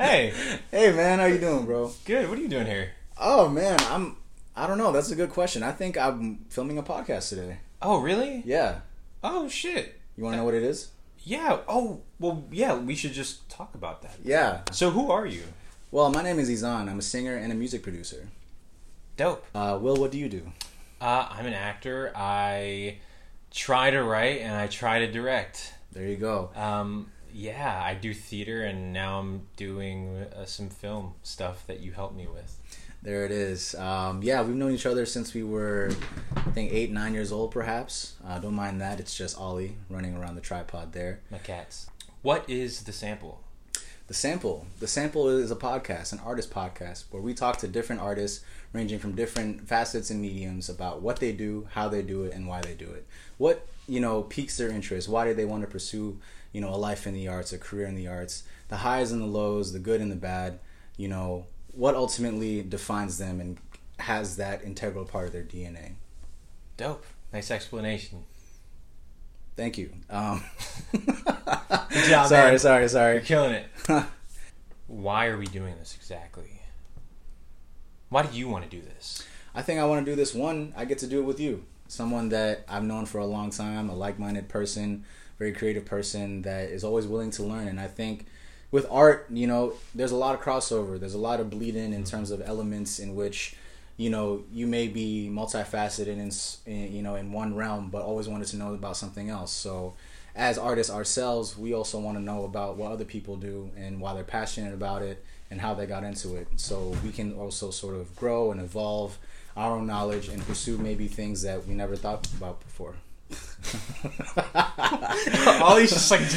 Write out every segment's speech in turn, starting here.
Hey, Hey man, how you doing, bro? good. What are you doing here? Oh man, I'm. I don't know. That's a good question. I think I'm filming a podcast today. Oh, really? Yeah. Oh, shit. You want to know what it is? Yeah. Oh, well, yeah. We should just talk about that. Yeah. So, who are you? Well, my name is Izzan. I'm a singer and a music producer. Dope. Uh, Will, what do you do? Uh, I'm an actor. I try to write and I try to direct. There you go. Um, yeah, I do theater and now I'm doing uh, some film stuff that you helped me with. There it is. Um, yeah, we've known each other since we were, I think, eight, nine years old, perhaps. Uh, don't mind that. It's just Ollie running around the tripod there. My cats. What is the sample? The Sample. The Sample is a podcast, an artist podcast, where we talk to different artists ranging from different facets and mediums about what they do, how they do it, and why they do it. What, you know, piques their interest. Why do they want to pursue, you know, a life in the arts, a career in the arts, the highs and the lows, the good and the bad, you know, what ultimately defines them and has that integral part of their DNA. Dope. Nice explanation. Thank you. Um, Good job, sorry, man. sorry, You're sorry. killing it. Why are we doing this exactly? Why do you want to do this? I think I want to do this one. I get to do it with you. Someone that I've known for a long time, a like minded person, very creative person that is always willing to learn. And I think with art, you know, there's a lot of crossover. There's a lot of bleed in in terms of elements in which, you know, you may be multifaceted in, in you know, in one realm, but always wanted to know about something else. So, as artists ourselves, we also want to know about what other people do and why they're passionate about it and how they got into it. So we can also sort of grow and evolve our own knowledge and pursue maybe things that we never thought about before. Ollie's just like,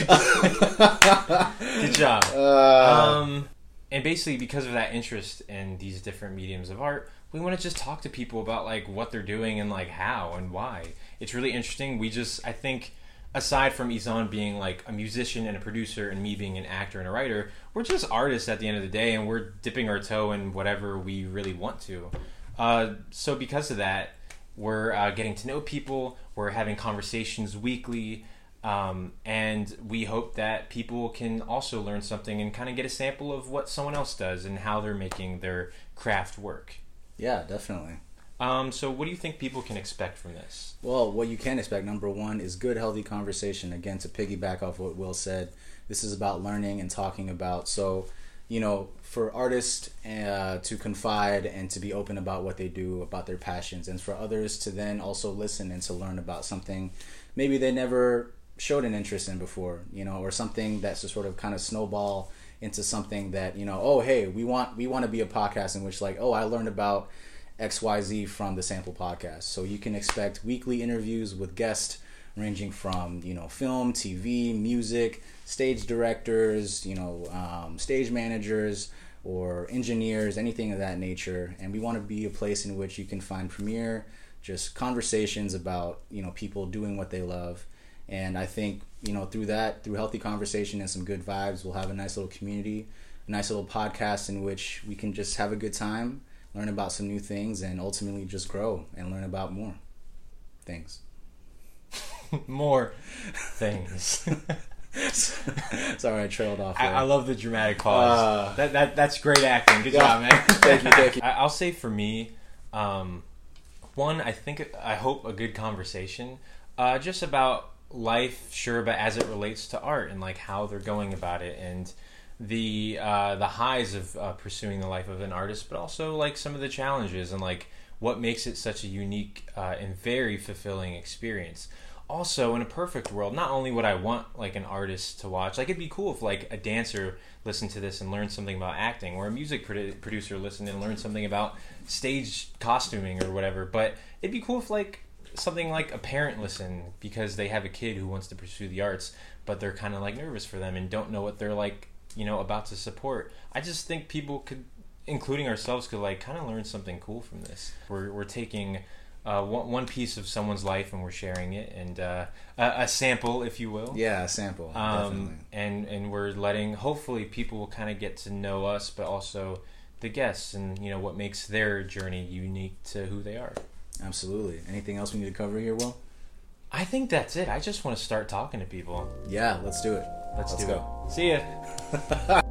good job. Uh, Um, and basically, because of that interest in these different mediums of art, we want to just talk to people about like what they're doing and like how and why. It's really interesting. We just, I think, aside from Izzan being like a musician and a producer, and me being an actor and a writer, we're just artists at the end of the day, and we're dipping our toe in whatever we really want to. Uh, so because of that, we're uh, getting to know people. We're having conversations weekly. Um, and we hope that people can also learn something and kind of get a sample of what someone else does and how they're making their craft work. yeah, definitely. Um, so, what do you think people can expect from this? Well, what you can expect, number one, is good, healthy conversation. Again, to piggyback off what Will said, this is about learning and talking about. So, you know, for artists uh, to confide and to be open about what they do, about their passions, and for others to then also listen and to learn about something maybe they never showed an interest in before, you know, or something that's to sort of kind of snowball into something that you know, oh, hey, we want we want to be a podcast in which like, oh, I learned about XYZ from the Sample Podcast. So you can expect weekly interviews with guests ranging from, you know, film, TV, music, stage directors, you know, um, stage managers or engineers, anything of that nature. And we want to be a place in which you can find premiere, just conversations about, you know, people doing what they love. And I think, you know, through that, through healthy conversation and some good vibes, we'll have a nice little community, a nice little podcast in which we can just have a good time learn about some new things and ultimately just grow and learn about more things. More things. Sorry, I trailed off. I. I love the dramatic pause. Uh, that, that that's great acting. Good yeah. job, man. Thank you, thank you. I, I'll say for me, um, one, I think I hope a good conversation, uh, just about life, sure, but as it relates to art and like how they're going about it and the uh, the highs of uh, pursuing the life of an artist, but also like some of the challenges and like what makes it such a unique uh, and very fulfilling experience. Also, in a perfect world, not only would I want like an artist to watch, like it'd be cool if like a dancer listened to this and learned something about acting, or a music produ- producer listened and learned something about stage costuming or whatever. But it'd be cool if like something like a parent listen because they have a kid who wants to pursue the arts, but they're kind of like nervous for them and don't know what they're like, you know, about to support. I just think people could, including ourselves, could like kind of learn something cool from this. We're we're taking. Uh, one, one piece of someone's life and we're sharing it and uh, a, a sample if you will Yeah, a sample. definitely. um, and and we're letting hopefully people will kind of get to know us but also the guests and you know what makes their journey unique to who they are Absolutely. Anything else we need to cover here, Will? i think that's it i just want to start talking to people Yeah, let's do it. Let's, Let's do go. it see ya